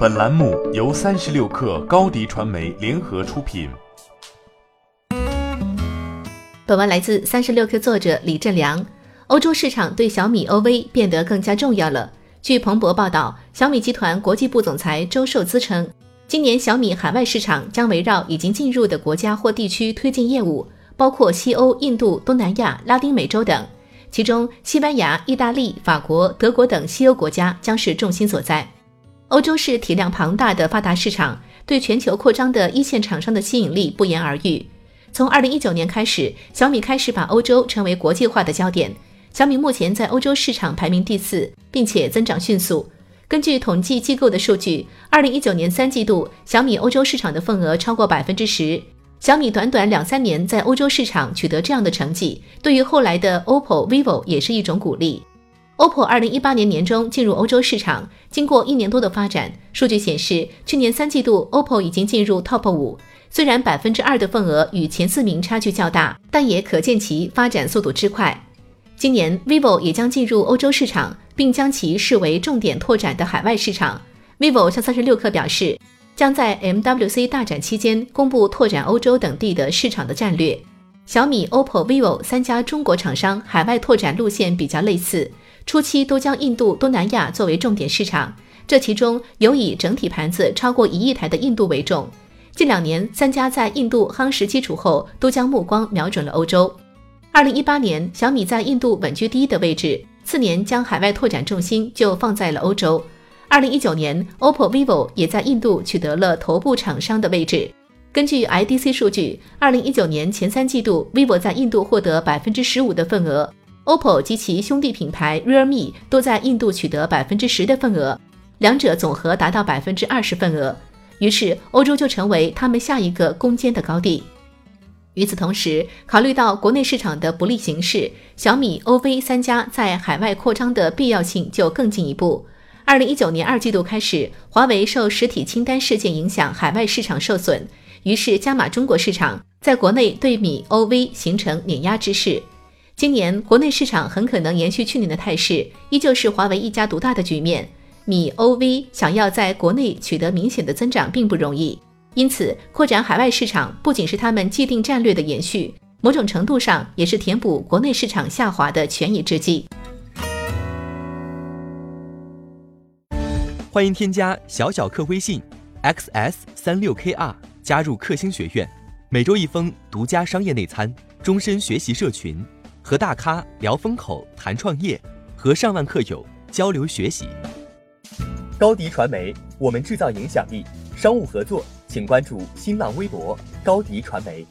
本栏目由三十六氪高低传媒联合出品。本文来自三十六氪作者李振良。欧洲市场对小米 OV 变得更加重要了。据彭博报道，小米集团国际部总裁周受资称，今年小米海外市场将围绕已经进入的国家或地区推进业务，包括西欧、印度、东南亚、拉丁美洲等。其中，西班牙、意大利、法国、德国等西欧国家将是重心所在。欧洲是体量庞大的发达市场，对全球扩张的一线厂商的吸引力不言而喻。从二零一九年开始，小米开始把欧洲成为国际化的焦点。小米目前在欧洲市场排名第四，并且增长迅速。根据统计机构的数据，二零一九年三季度，小米欧洲市场的份额超过百分之十。小米短短两三年在欧洲市场取得这样的成绩，对于后来的 OPPO、vivo 也是一种鼓励。OPPO 二零一八年年中进入欧洲市场，经过一年多的发展，数据显示，去年三季度 OPPO 已经进入 TOP 五。虽然百分之二的份额与前四名差距较大，但也可见其发展速度之快。今年 vivo 也将进入欧洲市场，并将其视为重点拓展的海外市场。vivo 向三十六氪表示。将在 MWC 大展期间公布拓展欧洲等地的市场的战略。小米、OPPO、vivo 三家中国厂商海外拓展路线比较类似，初期都将印度、东南亚作为重点市场，这其中有以整体盘子超过一亿台的印度为重。近两年，三家在印度夯实基础后，都将目光瞄准了欧洲。二零一八年，小米在印度稳居第一的位置，次年将海外拓展重心就放在了欧洲。二零一九年，OPPO、vivo 也在印度取得了头部厂商的位置。根据 IDC 数据，二零一九年前三季度，vivo 在印度获得百分之十五的份额，OPPO 及其兄弟品牌 Realme 都在印度取得百分之十的份额，两者总和达到百分之二十份额。于是，欧洲就成为他们下一个攻坚的高地。与此同时，考虑到国内市场的不利形势，小米、OV 三家在海外扩张的必要性就更进一步。二零一九年二季度开始，华为受实体清单事件影响，海外市场受损，于是加码中国市场，在国内对米 OV 形成碾压之势。今年国内市场很可能延续去年的态势，依旧是华为一家独大的局面。米 OV 想要在国内取得明显的增长并不容易，因此扩展海外市场不仅是他们既定战略的延续，某种程度上也是填补国内市场下滑的权宜之计。欢迎添加小小客微信，xs 三六 kr，加入克星学院，每周一封独家商业内参，终身学习社群，和大咖聊风口、谈创业，和上万客友交流学习。高迪传媒，我们制造影响力。商务合作，请关注新浪微博高迪传媒。